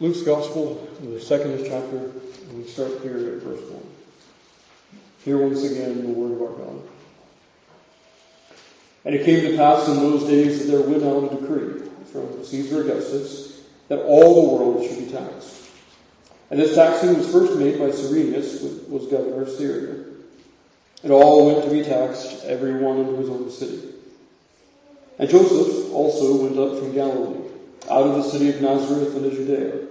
Luke's Gospel, the second chapter, and we start here at verse 1. Hear once again the word of our God. And it came to pass in those days that there went out a decree from Caesar Augustus that all the world should be taxed. And this taxing was first made by Cyrenius, who was governor of Syria. And all went to be taxed, every one into his own city. And Joseph also went up from Galilee, out of the city of Nazareth into Judea,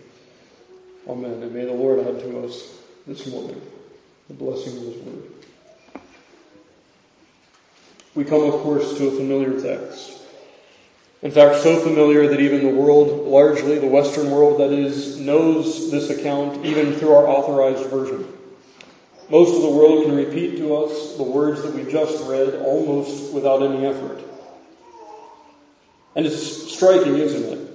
Amen. And may the Lord add to us this morning the blessing of His word. We come, of course, to a familiar text. In fact, so familiar that even the world, largely the Western world that is, knows this account even through our authorized version. Most of the world can repeat to us the words that we just read almost without any effort. And it's striking, isn't it?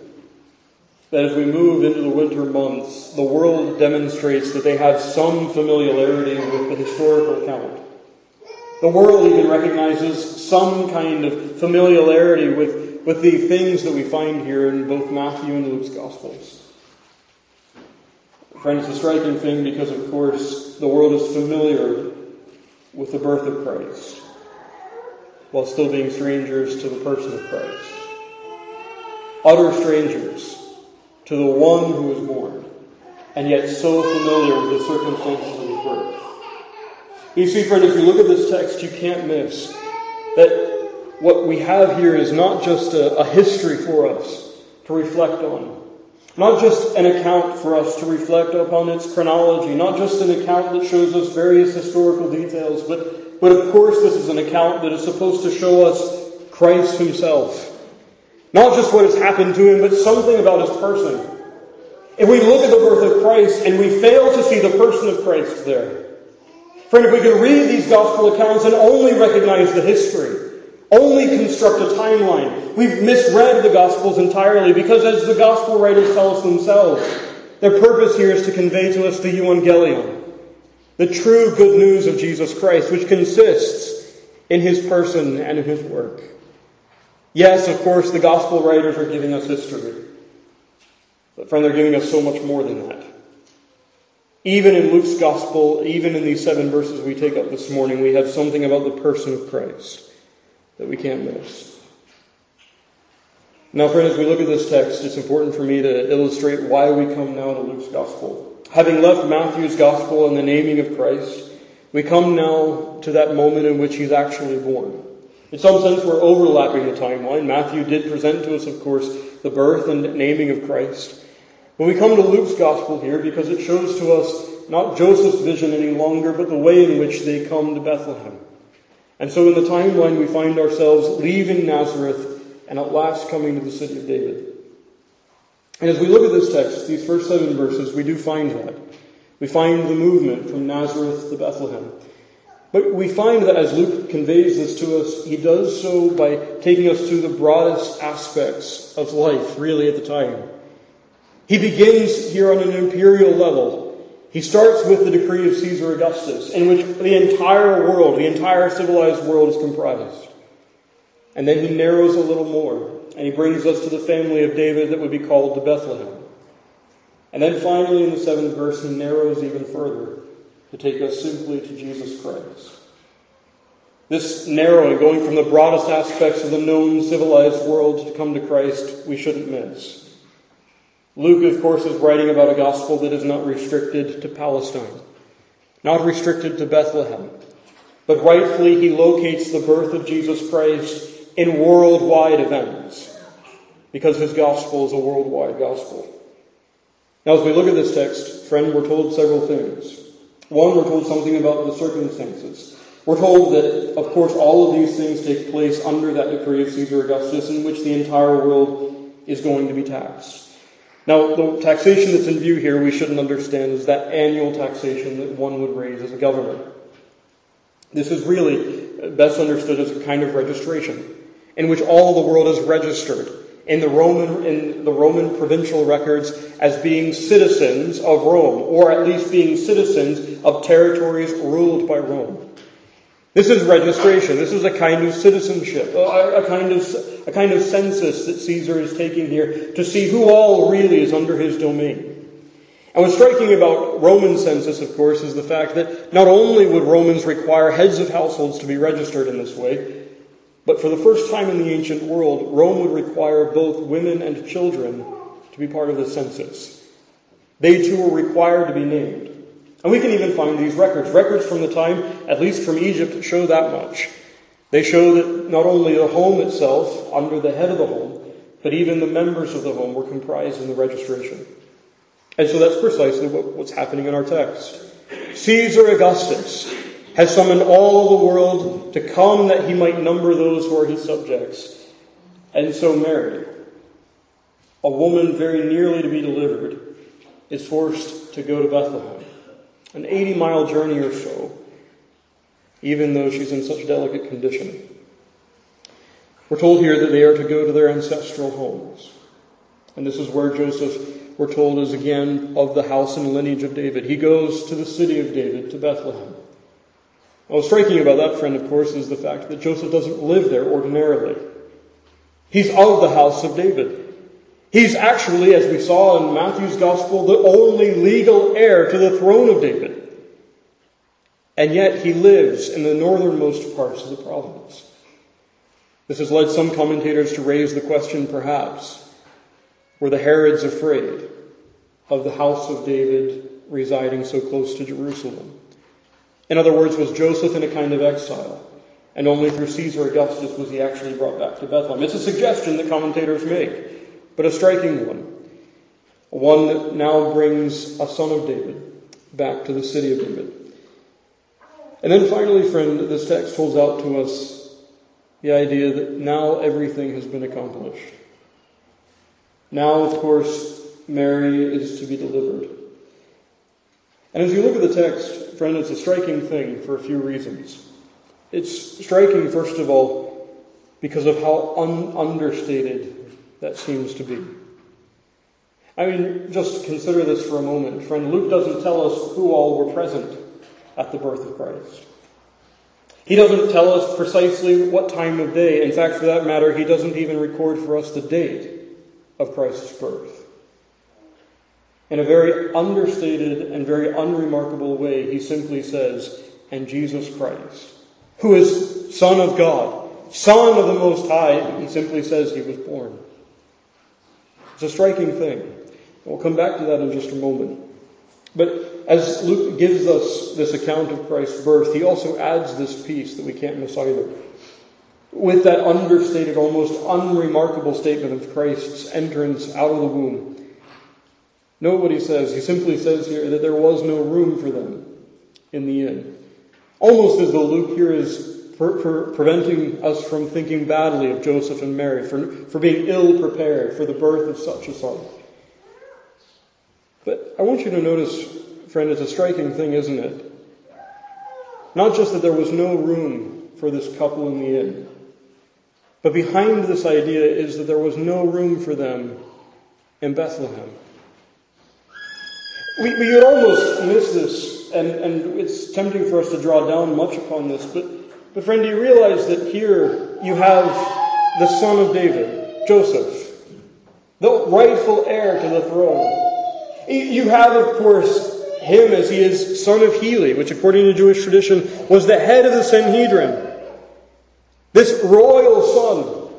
That as we move into the winter months, the world demonstrates that they have some familiarity with the historical account. The world even recognizes some kind of familiarity with, with the things that we find here in both Matthew and Luke's Gospels. Friends, the striking thing because, of course, the world is familiar with the birth of Christ while still being strangers to the person of Christ. Utter strangers to the one who was born, and yet so familiar with the circumstances of his birth. You see, friend, if you look at this text, you can't miss that what we have here is not just a, a history for us to reflect on. Not just an account for us to reflect upon its chronology, not just an account that shows us various historical details, but, but of course this is an account that is supposed to show us Christ himself. Not just what has happened to him, but something about his person. If we look at the birth of Christ and we fail to see the person of Christ there, Friend, if we can read these gospel accounts and only recognize the history, only construct a timeline, we've misread the gospels entirely because as the gospel writers tell us themselves, their purpose here is to convey to us the evangelion, the true good news of Jesus Christ, which consists in his person and in his work. Yes, of course, the gospel writers are giving us history. But friend, they're giving us so much more than that. Even in Luke's gospel, even in these seven verses we take up this morning, we have something about the person of Christ that we can't miss. Now, friend, as we look at this text, it's important for me to illustrate why we come now to Luke's gospel. Having left Matthew's gospel and the naming of Christ, we come now to that moment in which he's actually born. In some sense, we're overlapping the timeline. Matthew did present to us, of course, the birth and naming of Christ. When we come to Luke's gospel here, because it shows to us not Joseph's vision any longer, but the way in which they come to Bethlehem. And so in the timeline, we find ourselves leaving Nazareth and at last coming to the city of David. And as we look at this text, these first seven verses, we do find that. We find the movement from Nazareth to Bethlehem. But we find that as Luke conveys this to us, he does so by taking us to the broadest aspects of life, really, at the time. He begins here on an imperial level. He starts with the decree of Caesar Augustus, in which the entire world, the entire civilized world is comprised. And then he narrows a little more, and he brings us to the family of David that would be called to Bethlehem. And then finally, in the seventh verse, he narrows even further to take us simply to Jesus Christ. This narrowing, going from the broadest aspects of the known civilized world to come to Christ, we shouldn't miss. Luke, of course, is writing about a gospel that is not restricted to Palestine, not restricted to Bethlehem, but rightfully he locates the birth of Jesus Christ in worldwide events, because his gospel is a worldwide gospel. Now, as we look at this text, friend, we're told several things. One, we're told something about the circumstances. We're told that, of course, all of these things take place under that decree of Caesar Augustus in which the entire world is going to be taxed. Now, the taxation that's in view here, we shouldn't understand, is that annual taxation that one would raise as a government. This is really best understood as a kind of registration in which all the world is registered in the Roman, in the Roman provincial records as being citizens of Rome, or at least being citizens of territories ruled by Rome. This is registration. This is a kind of citizenship, uh, a, a, kind of, a kind of census that Caesar is taking here to see who all really is under his domain. And what's striking about Roman census, of course, is the fact that not only would Romans require heads of households to be registered in this way, but for the first time in the ancient world, Rome would require both women and children to be part of the census. They too were required to be named. And we can even find these records. Records from the time, at least from Egypt, show that much. They show that not only the home itself, under the head of the home, but even the members of the home were comprised in the registration. And so that's precisely what, what's happening in our text. Caesar Augustus has summoned all the world to come that he might number those who are his subjects. And so Mary, a woman very nearly to be delivered, is forced to go to Bethlehem, an 80 mile journey or so, even though she's in such delicate condition. We're told here that they are to go to their ancestral homes. And this is where Joseph, we're told, is again of the house and lineage of David. He goes to the city of David, to Bethlehem. What's striking about that, friend, of course, is the fact that Joseph doesn't live there ordinarily. He's of the house of David. He's actually, as we saw in Matthew's gospel, the only legal heir to the throne of David. And yet he lives in the northernmost parts of the province. This has led some commentators to raise the question, perhaps, were the Herods afraid of the house of David residing so close to Jerusalem? In other words, was Joseph in a kind of exile? And only through Caesar Augustus was he actually brought back to Bethlehem. It's a suggestion that commentators make, but a striking one. One that now brings a son of David back to the city of David. And then finally, friend, this text holds out to us the idea that now everything has been accomplished. Now, of course, Mary is to be delivered. And as you look at the text, friend, it's a striking thing for a few reasons. It's striking, first of all, because of how un- understated that seems to be. I mean, just consider this for a moment. Friend, Luke doesn't tell us who all were present at the birth of Christ. He doesn't tell us precisely what time of day. In fact, for that matter, he doesn't even record for us the date of Christ's birth. In a very understated and very unremarkable way, he simply says, and Jesus Christ, who is Son of God, Son of the Most High, he simply says he was born. It's a striking thing. We'll come back to that in just a moment. But as Luke gives us this account of Christ's birth, he also adds this piece that we can't miss either. With that understated, almost unremarkable statement of Christ's entrance out of the womb Note what he says. He simply says here that there was no room for them in the inn. Almost as though Luke here is for preventing us from thinking badly of Joseph and Mary, for, for being ill prepared for the birth of such a son. But I want you to notice, friend, it's a striking thing, isn't it? Not just that there was no room for this couple in the inn, but behind this idea is that there was no room for them in Bethlehem. We, we would almost miss this, and, and it's tempting for us to draw down much upon this, but, but friend, do you realize that here you have the son of David, Joseph, the rightful heir to the throne? You have, of course, him as he is son of Heli, which according to Jewish tradition was the head of the Sanhedrin. This royal son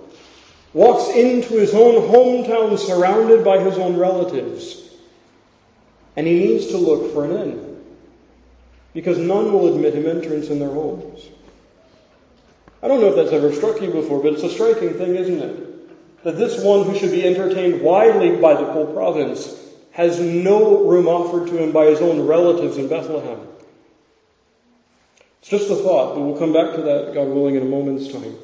walks into his own hometown surrounded by his own relatives. And he needs to look for an inn. Because none will admit him entrance in their homes. I don't know if that's ever struck you before, but it's a striking thing, isn't it? That this one who should be entertained widely by the whole province has no room offered to him by his own relatives in Bethlehem. It's just a thought, but we'll come back to that, God willing, in a moment's time.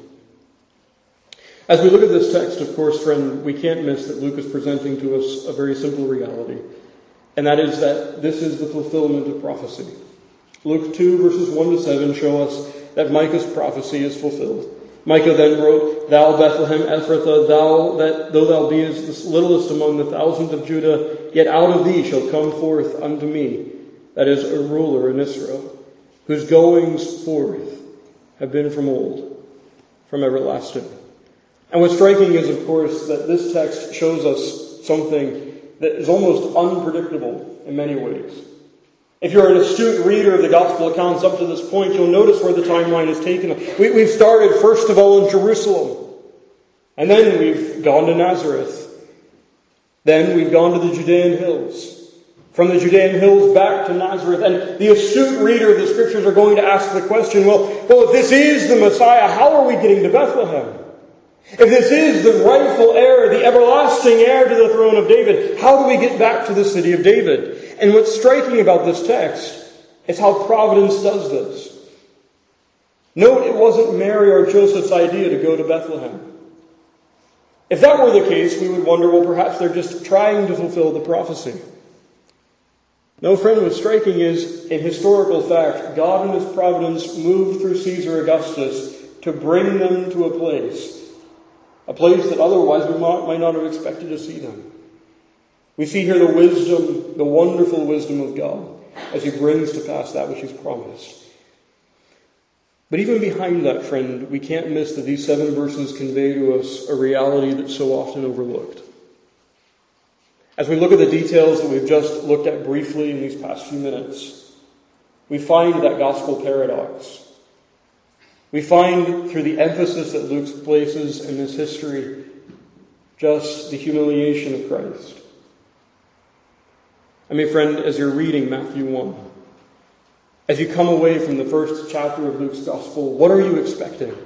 As we look at this text, of course, friend, we can't miss that Luke is presenting to us a very simple reality, and that is that this is the fulfillment of prophecy. Luke 2 verses 1 to 7 show us that Micah's prophecy is fulfilled. Micah then wrote, Thou Bethlehem Ephrathah, thou that though thou beest the littlest among the thousands of Judah, yet out of thee shall come forth unto me, that is a ruler in Israel, whose goings forth have been from old, from everlasting. And what's striking is, of course, that this text shows us something that is almost unpredictable in many ways. If you're an astute reader of the gospel accounts up to this point, you'll notice where the timeline is taken. We, have started, first of all, in Jerusalem. And then we've gone to Nazareth. Then we've gone to the Judean hills. From the Judean hills back to Nazareth. And the astute reader of the scriptures are going to ask the question, well, well, if this is the Messiah, how are we getting to Bethlehem? If this is the rightful heir, the everlasting heir to the throne of David, how do we get back to the city of David? And what's striking about this text is how providence does this. Note it wasn't Mary or Joseph's idea to go to Bethlehem. If that were the case, we would wonder, well, perhaps they're just trying to fulfill the prophecy. No, friend, what's striking is, in historical fact, God in His providence moved through Caesar Augustus to bring them to a place, a place that otherwise we might not have expected to see them. We see here the wisdom, the wonderful wisdom of God as He brings to pass that which He's promised. But even behind that, friend, we can't miss that these seven verses convey to us a reality that's so often overlooked. As we look at the details that we've just looked at briefly in these past few minutes, we find that gospel paradox. We find through the emphasis that Luke places in this history just the humiliation of Christ. I mean, friend, as you're reading Matthew 1, as you come away from the first chapter of Luke's Gospel, what are you expecting?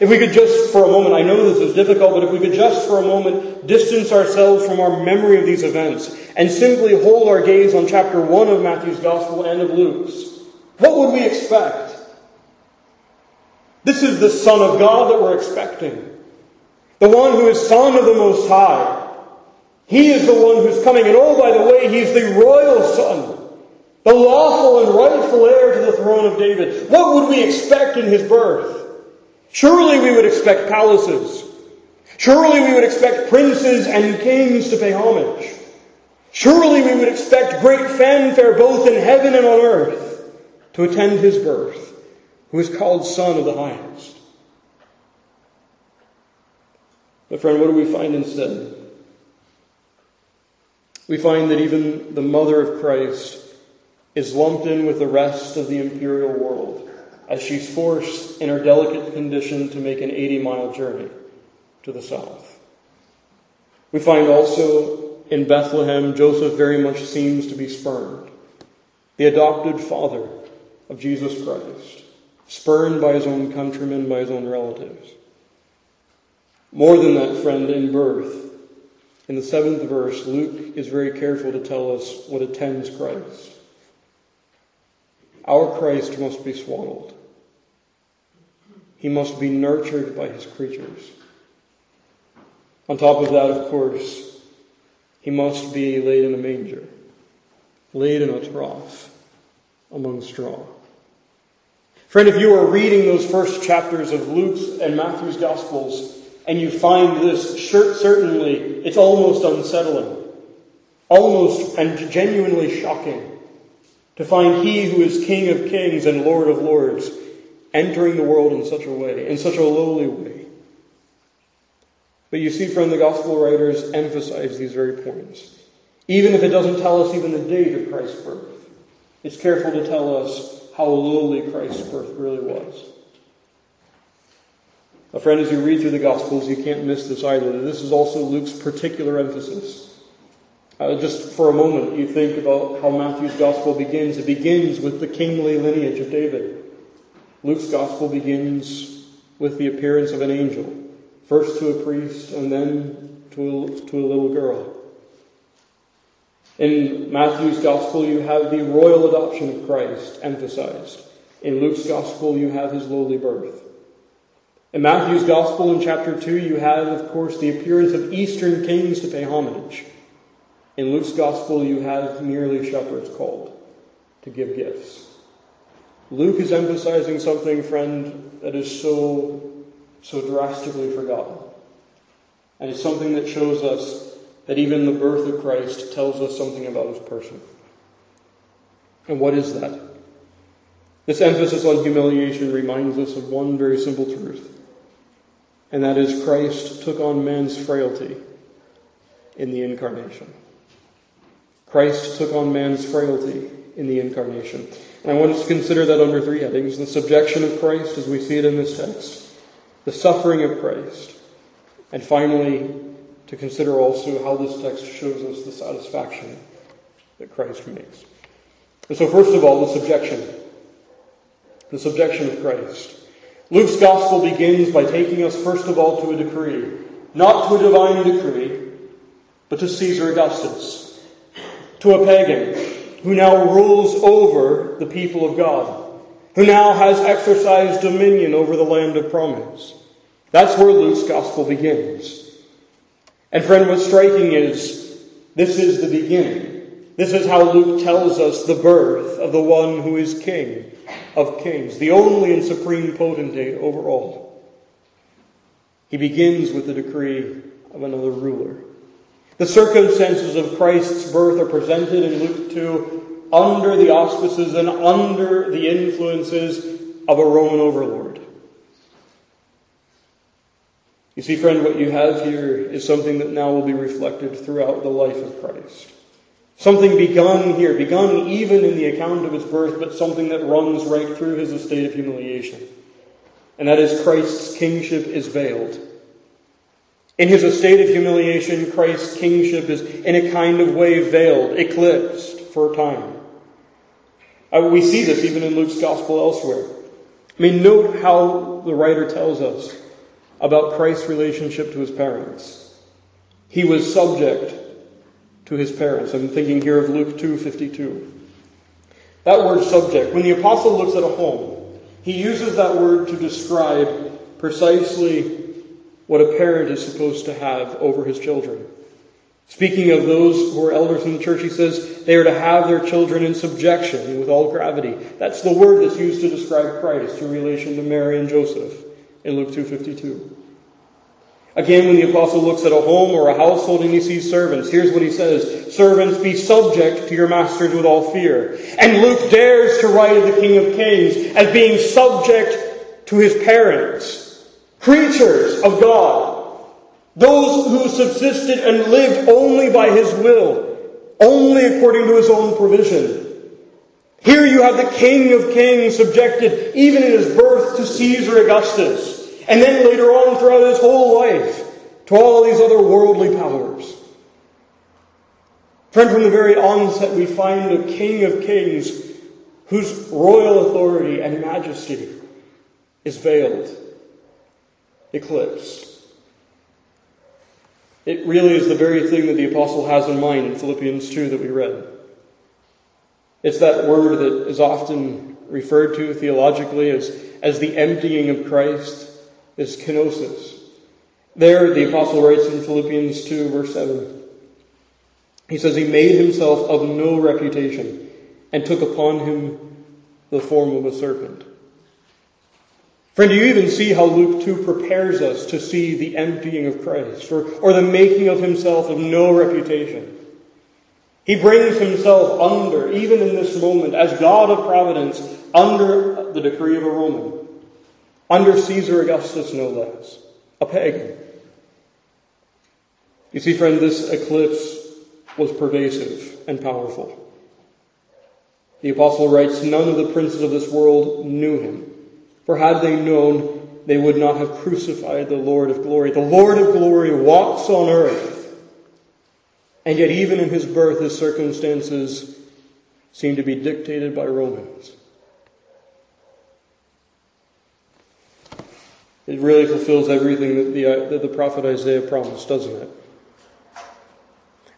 If we could just for a moment, I know this is difficult, but if we could just for a moment distance ourselves from our memory of these events and simply hold our gaze on chapter 1 of Matthew's Gospel and of Luke's, what would we expect? This is the Son of God that we're expecting. The one who is Son of the Most High. He is the one who's coming, and oh, by the way, he's the royal Son the lawful and rightful heir to the throne of David. What would we expect in his birth? Surely we would expect palaces. Surely we would expect princes and kings to pay homage. Surely we would expect great fanfare both in heaven and on earth to attend his birth, who is called Son of the Highest. But friend, what do we find instead? We find that even the mother of Christ is lumped in with the rest of the imperial world as she's forced in her delicate condition to make an 80 mile journey to the south. We find also in Bethlehem, Joseph very much seems to be spurned. The adopted father of Jesus Christ, spurned by his own countrymen, by his own relatives. More than that, friend, in birth, in the seventh verse, Luke is very careful to tell us what attends Christ. Our Christ must be swaddled. He must be nurtured by his creatures. On top of that, of course, he must be laid in a manger, laid in a trough among straw. Friend, if you are reading those first chapters of Luke's and Matthew's Gospels and you find this, certainly it's almost unsettling, almost and genuinely shocking to find He who is King of kings and Lord of lords entering the world in such a way, in such a lowly way. But you see, friend, the gospel writers emphasize these very points. Even if it doesn't tell us even the date of Christ's birth, it's careful to tell us how lowly Christ's birth really was. A friend, as you read through the Gospels, you can't miss this either. This is also Luke's particular emphasis. Uh, just for a moment, you think about how Matthew's gospel begins. It begins with the kingly lineage of David. Luke's gospel begins with the appearance of an angel, first to a priest and then to a, to a little girl. In Matthew's gospel, you have the royal adoption of Christ emphasized. In Luke's gospel, you have his lowly birth. In Matthew's Gospel in chapter 2, you have, of course, the appearance of eastern kings to pay homage. In Luke's Gospel, you have merely shepherds called to give gifts. Luke is emphasizing something, friend, that is so, so drastically forgotten. And it's something that shows us that even the birth of Christ tells us something about his person. And what is that? This emphasis on humiliation reminds us of one very simple truth, and that is Christ took on man's frailty in the incarnation. Christ took on man's frailty in the incarnation. And I want us to consider that under three headings the subjection of Christ as we see it in this text, the suffering of Christ, and finally, to consider also how this text shows us the satisfaction that Christ makes. And so, first of all, the subjection. The subjection of Christ. Luke's gospel begins by taking us, first of all, to a decree. Not to a divine decree, but to Caesar Augustus, to a pagan who now rules over the people of God, who now has exercised dominion over the land of promise. That's where Luke's gospel begins. And friend, what's striking is this is the beginning. This is how Luke tells us the birth of the one who is King of kings, the only and supreme potentate over all. He begins with the decree of another ruler. The circumstances of Christ's birth are presented in Luke 2 under the auspices and under the influences of a Roman overlord. You see, friend, what you have here is something that now will be reflected throughout the life of Christ. Something begun here, begun even in the account of his birth, but something that runs right through his estate of humiliation. And that is Christ's kingship is veiled. In his estate of humiliation, Christ's kingship is in a kind of way veiled, eclipsed for a time. Uh, we see this even in Luke's gospel elsewhere. I mean, note how the writer tells us about Christ's relationship to his parents. He was subject to his parents. I'm thinking here of Luke 2:52. That word subject, when the apostle looks at a home, he uses that word to describe precisely what a parent is supposed to have over his children. Speaking of those who are elders in the church, he says they are to have their children in subjection with all gravity. That's the word that's used to describe Christ in relation to Mary and Joseph in Luke 2.52. Again, when the apostle looks at a home or a household and he sees servants, here's what he says. Servants, be subject to your masters with all fear. And Luke dares to write of the King of Kings as being subject to his parents creatures of God, those who subsisted and lived only by His will, only according to His own provision. Here you have the King of Kings subjected, even in his birth, to Caesar Augustus, and then later on throughout his whole life, to all these other worldly powers. Friend, from the very onset, we find a King of Kings whose royal authority and majesty is veiled eclipsed. It really is the very thing that the apostle has in mind in Philippians 2 that we read. It's that word that is often referred to theologically as, as the emptying of Christ, is kenosis. There, the apostle writes in Philippians 2, verse 7. He says, He made himself of no reputation and took upon him the form of a serpent. Friend, do you even see how Luke 2 prepares us to see the emptying of Christ or, or the making of himself of no reputation? He brings himself under, even in this moment, as God of providence, under the decree of a Roman, under Caesar Augustus, no less, a pagan. You see, friend, this eclipse was pervasive and powerful. The apostle writes, None of the princes of this world knew him. For had they known, they would not have crucified the Lord of glory. The Lord of glory walks on earth. And yet, even in his birth, his circumstances seem to be dictated by Romans. It really fulfills everything that the, uh, that the prophet Isaiah promised, doesn't it?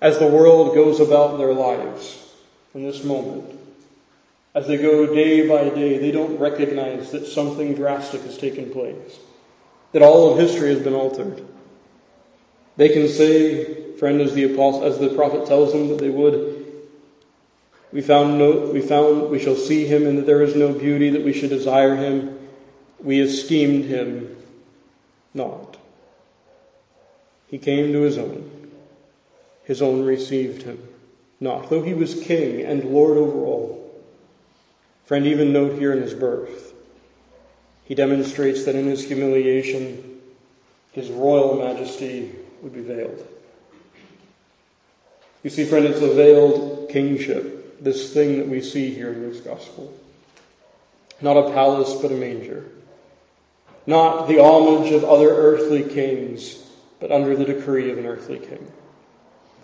As the world goes about their lives in this moment, as they go day by day, they don't recognize that something drastic has taken place. that all of history has been altered. They can say, friend, as the apostle, as the prophet tells them that they would, we found no, we found, we shall see him and that there is no beauty that we should desire him. We esteemed him not. He came to his own. His own received him not, though he was king and Lord over all. Friend, even note here in his birth, he demonstrates that in his humiliation, his royal majesty would be veiled. You see, friend, it's a veiled kingship, this thing that we see here in this gospel. Not a palace, but a manger. Not the homage of other earthly kings, but under the decree of an earthly king.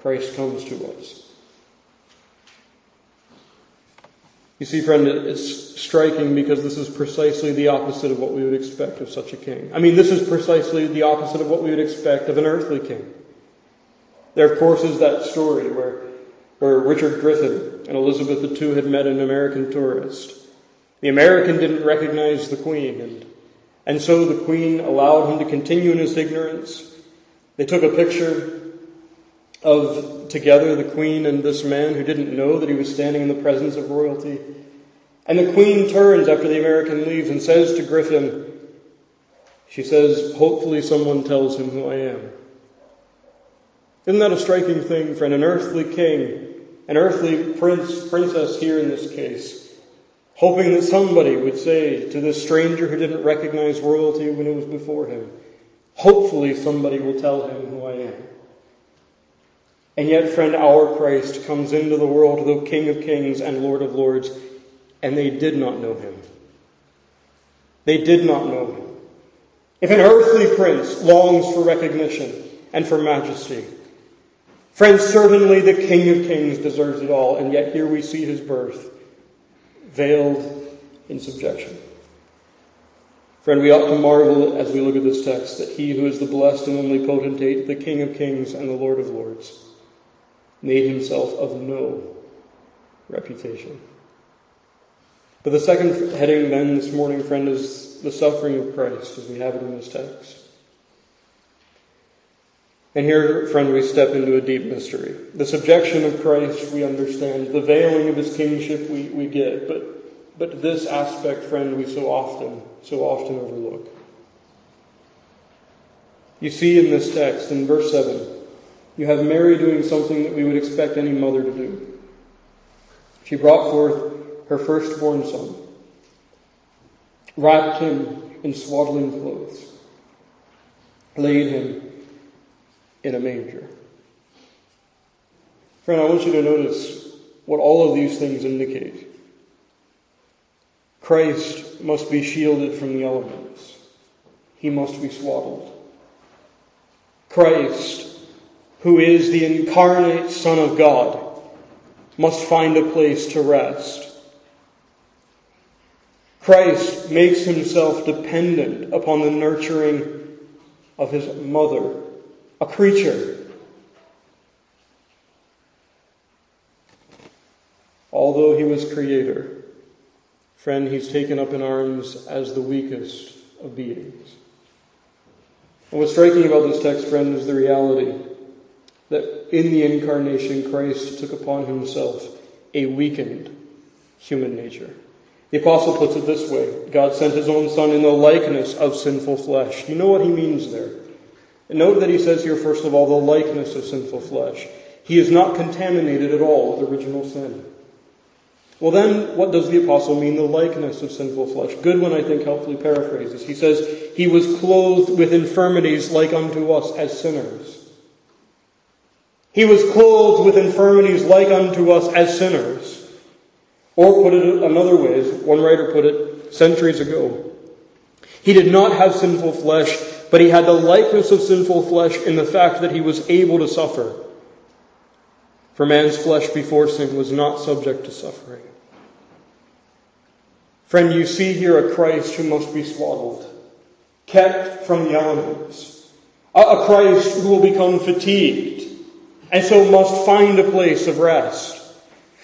Christ comes to us. You see, friend, it's striking because this is precisely the opposite of what we would expect of such a king. I mean, this is precisely the opposite of what we would expect of an earthly king. There, of course, is that story where, where Richard Griffin and Elizabeth II had met an American tourist. The American didn't recognize the Queen, and, and so the Queen allowed him to continue in his ignorance. They took a picture of together the queen and this man who didn't know that he was standing in the presence of royalty. And the queen turns after the American leaves and says to Griffin, she says, hopefully someone tells him who I am. Isn't that a striking thing, friend? An earthly king, an earthly prince, princess here in this case, hoping that somebody would say to this stranger who didn't recognize royalty when it was before him, hopefully somebody will tell him who I am. And yet, friend, our Christ comes into the world, the King of kings and Lord of lords, and they did not know him. They did not know him. If an earthly prince longs for recognition and for majesty, friends, certainly the King of kings deserves it all, and yet here we see his birth veiled in subjection. Friend, we ought to marvel as we look at this text that he who is the blessed and only potentate, the King of kings and the Lord of lords, made himself of no reputation. But the second heading then this morning, friend, is the suffering of Christ as we have it in this text. And here, friend, we step into a deep mystery. The subjection of Christ we understand. The veiling of his kingship we, we get. But, but this aspect, friend, we so often, so often overlook. You see in this text, in verse 7, you have Mary doing something that we would expect any mother to do. She brought forth her firstborn son, wrapped him in swaddling clothes, laid him in a manger. Friend, I want you to notice what all of these things indicate. Christ must be shielded from the elements. He must be swaddled. Christ who is the incarnate Son of God, must find a place to rest. Christ makes himself dependent upon the nurturing of his mother, a creature. Although he was creator, friend, he's taken up in arms as the weakest of beings. And what's striking about this text, friend, is the reality that in the incarnation, Christ took upon himself a weakened human nature. The apostle puts it this way God sent his own Son in the likeness of sinful flesh. You know what he means there? And note that he says here, first of all, the likeness of sinful flesh. He is not contaminated at all with original sin. Well, then, what does the apostle mean, the likeness of sinful flesh? Goodwin, I think, helpfully paraphrases. He says, He was clothed with infirmities like unto us as sinners. He was clothed with infirmities like unto us as sinners. Or put it another way, as one writer put it centuries ago, he did not have sinful flesh, but he had the likeness of sinful flesh in the fact that he was able to suffer. For man's flesh before sin was not subject to suffering. Friend, you see here a Christ who must be swaddled, kept from the elements, a Christ who will become fatigued, and so must find a place of rest.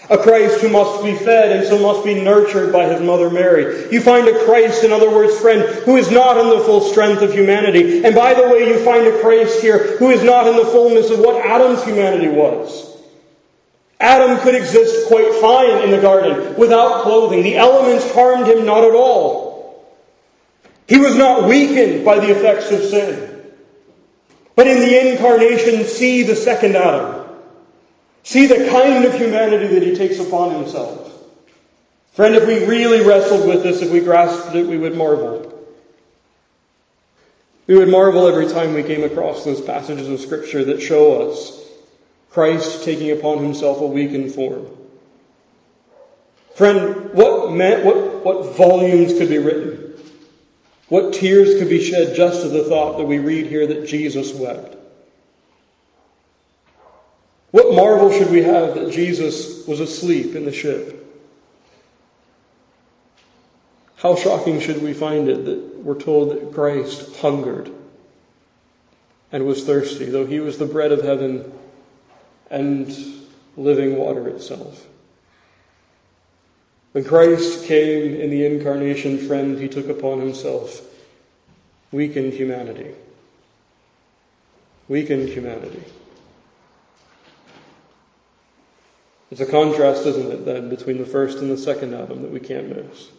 A Christ who must be fed and so must be nurtured by his mother Mary. You find a Christ, in other words, friend, who is not in the full strength of humanity. And by the way, you find a Christ here who is not in the fullness of what Adam's humanity was. Adam could exist quite fine in the garden without clothing. The elements harmed him not at all. He was not weakened by the effects of sin. But in the incarnation, see the second Adam. See the kind of humanity that he takes upon himself. Friend, if we really wrestled with this, if we grasped it, we would marvel. We would marvel every time we came across those passages of Scripture that show us Christ taking upon himself a weakened form. Friend, what, meant, what, what volumes could be written? What tears could be shed just to the thought that we read here that Jesus wept? What marvel should we have that Jesus was asleep in the ship? How shocking should we find it that we're told that Christ hungered and was thirsty, though he was the bread of heaven and living water itself? When Christ came in the incarnation, friend, he took upon himself weakened humanity. Weakened humanity. It's a contrast, isn't it, then, between the first and the second Adam that we can't miss.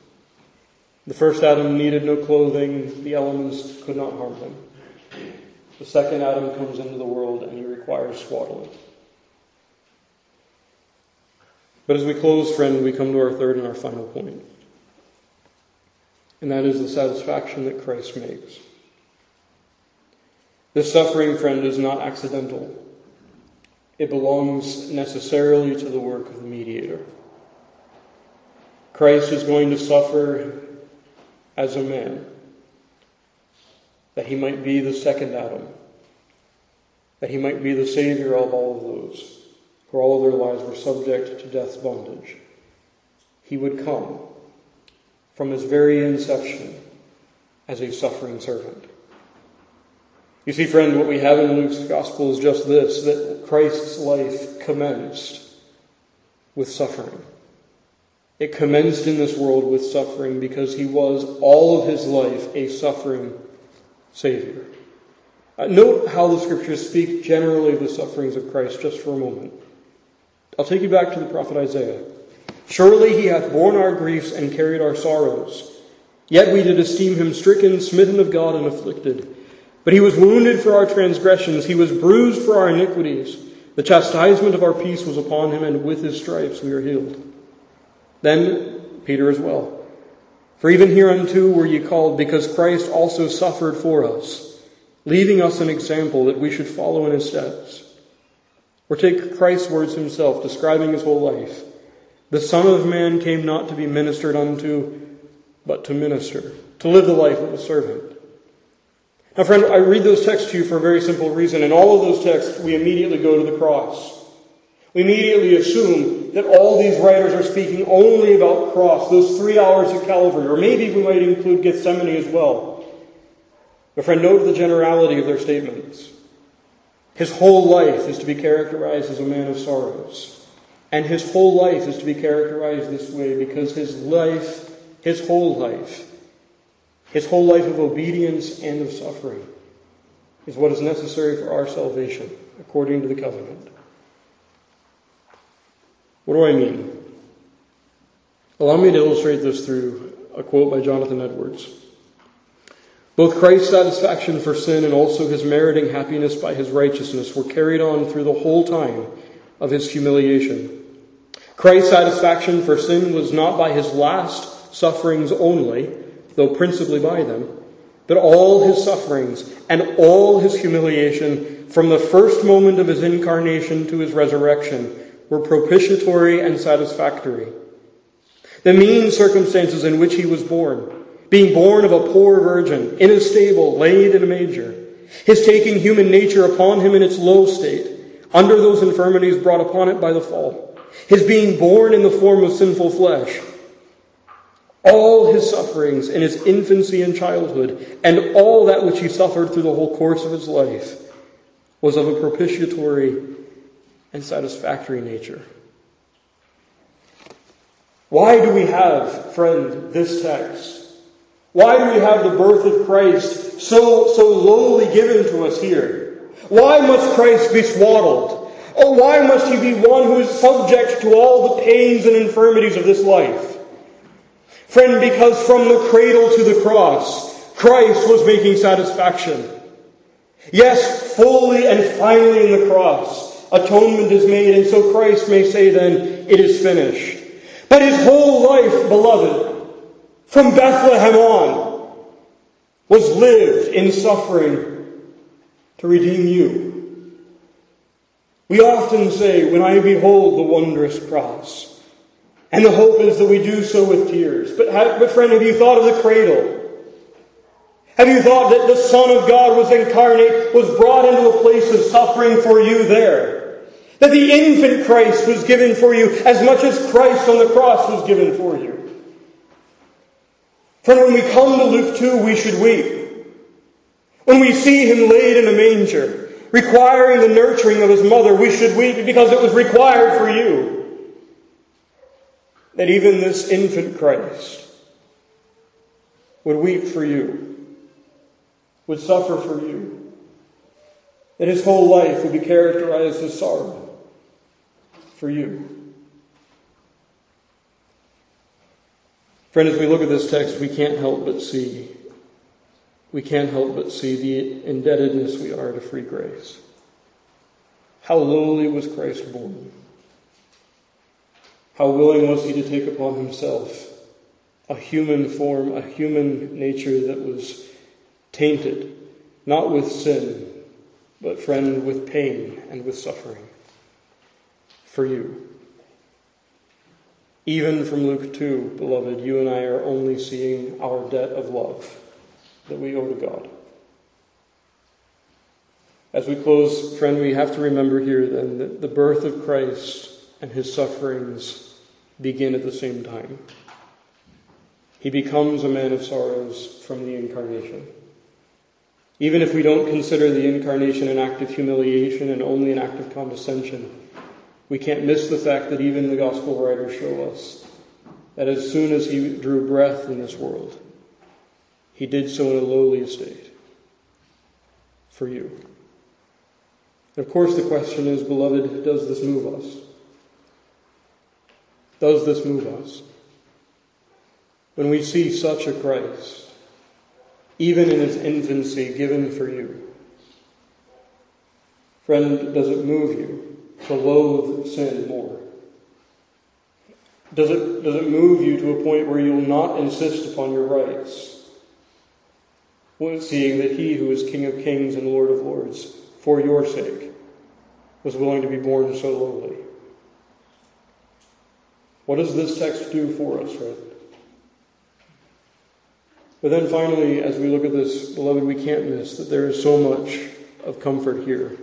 The first Adam needed no clothing, the elements could not harm him. The second Adam comes into the world and he requires swaddling. But as we close, friend, we come to our third and our final point. And that is the satisfaction that Christ makes. This suffering, friend, is not accidental. It belongs necessarily to the work of the mediator. Christ is going to suffer as a man, that he might be the second Adam, that he might be the Savior of all of those who all of their lives were subject to death's bondage. He would come from his very inception as a suffering servant. You see, friend, what we have in Luke's gospel is just this that Christ's life commenced with suffering. It commenced in this world with suffering because he was all of his life a suffering Savior. Uh, note how the scriptures speak generally of the sufferings of Christ just for a moment. I'll take you back to the prophet Isaiah. Surely he hath borne our griefs and carried our sorrows. Yet we did esteem him stricken, smitten of God, and afflicted. But he was wounded for our transgressions, he was bruised for our iniquities. The chastisement of our peace was upon him, and with his stripes we are healed. Then Peter as well. For even hereunto were ye called, because Christ also suffered for us, leaving us an example that we should follow in his steps. Or take Christ's words himself, describing his whole life. The Son of Man came not to be ministered unto, but to minister, to live the life of a servant now, friend, I read those texts to you for a very simple reason. In all of those texts, we immediately go to the cross. We immediately assume that all these writers are speaking only about cross, those three hours at Calvary, or maybe we might include Gethsemane as well. But friend, note the generality of their statements. His whole life is to be characterized as a man of sorrows. And his whole life is to be characterized this way because his life, his whole life, his whole life of obedience and of suffering is what is necessary for our salvation, according to the covenant. What do I mean? Allow me to illustrate this through a quote by Jonathan Edwards. Both Christ's satisfaction for sin and also his meriting happiness by his righteousness were carried on through the whole time of his humiliation. Christ's satisfaction for sin was not by his last sufferings only, though principally by them, that all his sufferings and all his humiliation from the first moment of his incarnation to his resurrection were propitiatory and satisfactory. The mean circumstances in which he was born, being born of a poor virgin, in a stable, laid in a manger, his taking human nature upon him in its low state, under those infirmities brought upon it by the fall, his being born in the form of sinful flesh, all his sufferings in his infancy and childhood, and all that which he suffered through the whole course of his life, was of a propitiatory and satisfactory nature. Why do we have, friend, this text? Why do we have the birth of Christ so, so lowly given to us here? Why must Christ be swaddled? Oh, why must he be one who is subject to all the pains and infirmities of this life? Friend, because from the cradle to the cross, Christ was making satisfaction. Yes, fully and finally in the cross, atonement is made, and so Christ may say then, it is finished. But his whole life, beloved, from Bethlehem on, was lived in suffering to redeem you. We often say, when I behold the wondrous cross, and the hope is that we do so with tears. But, but friend, have you thought of the cradle? Have you thought that the Son of God was incarnate, was brought into a place of suffering for you there? That the infant Christ was given for you as much as Christ on the cross was given for you? Friend, when we come to Luke 2, we should weep. When we see him laid in a manger, requiring the nurturing of his mother, we should weep because it was required for you. That even this infant Christ would weep for you would suffer for you. That his whole life would be characterized as sorrow for you. Friend, as we look at this text, we can't help but see, we can't help but see the indebtedness we are to free grace. How lowly was Christ born? How willing was he to take upon himself a human form, a human nature that was tainted, not with sin, but, friend, with pain and with suffering for you. Even from Luke 2, beloved, you and I are only seeing our debt of love that we owe to God. As we close, friend, we have to remember here then that the birth of Christ and his sufferings begin at the same time. He becomes a man of sorrows from the incarnation. Even if we don't consider the incarnation an act of humiliation and only an act of condescension, we can't miss the fact that even the gospel writers show us that as soon as he drew breath in this world, he did so in a lowly estate for you. Of course, the question is, beloved, does this move us? Does this move us? When we see such a Christ, even in his infancy, given for you. Friend, does it move you to loathe sin more? Does it, does it move you to a point where you'll not insist upon your rights? Seeing that he who is King of kings and Lord of lords, for your sake, was willing to be born so lowly. What does this text do for us, right? But then finally, as we look at this, beloved, we can't miss that there is so much of comfort here.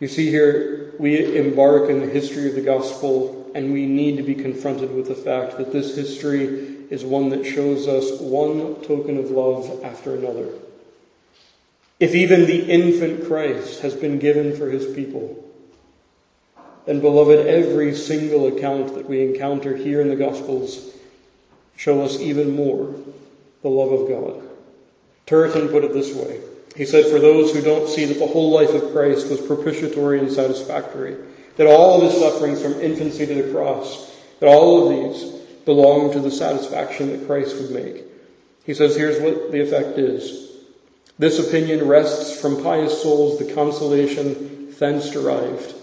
You see here, we embark in the history of the gospel, and we need to be confronted with the fact that this history is one that shows us one token of love after another. If even the infant Christ has been given for his people, then, beloved, every single account that we encounter here in the Gospels show us even more the love of God. Turretin put it this way. He said, For those who don't see that the whole life of Christ was propitiatory and satisfactory, that all of his sufferings from infancy to the cross, that all of these belong to the satisfaction that Christ would make. He says, here's what the effect is. This opinion wrests from pious souls the consolation thence derived,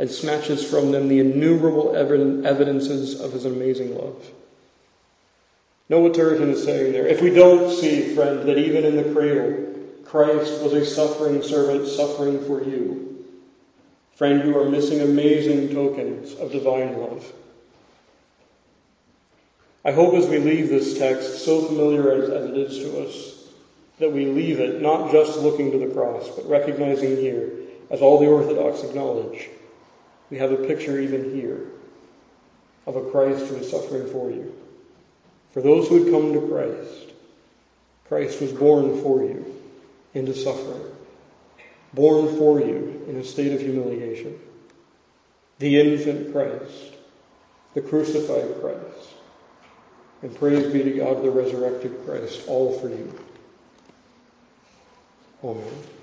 and snatches from them the innumerable evidences of his amazing love. Know what Turretin is saying there. If we don't see, friend, that even in the cradle, Christ was a suffering servant suffering for you, friend, you are missing amazing tokens of divine love. I hope as we leave this text, so familiar as, as it is to us, that we leave it not just looking to the cross, but recognizing here, as all the Orthodox acknowledge, we have a picture even here of a Christ who is suffering for you. For those who had come to Christ, Christ was born for you into suffering, born for you in a state of humiliation. The infant Christ the crucified Christ. And praise be to God, the resurrected Christ, all for you. Amen.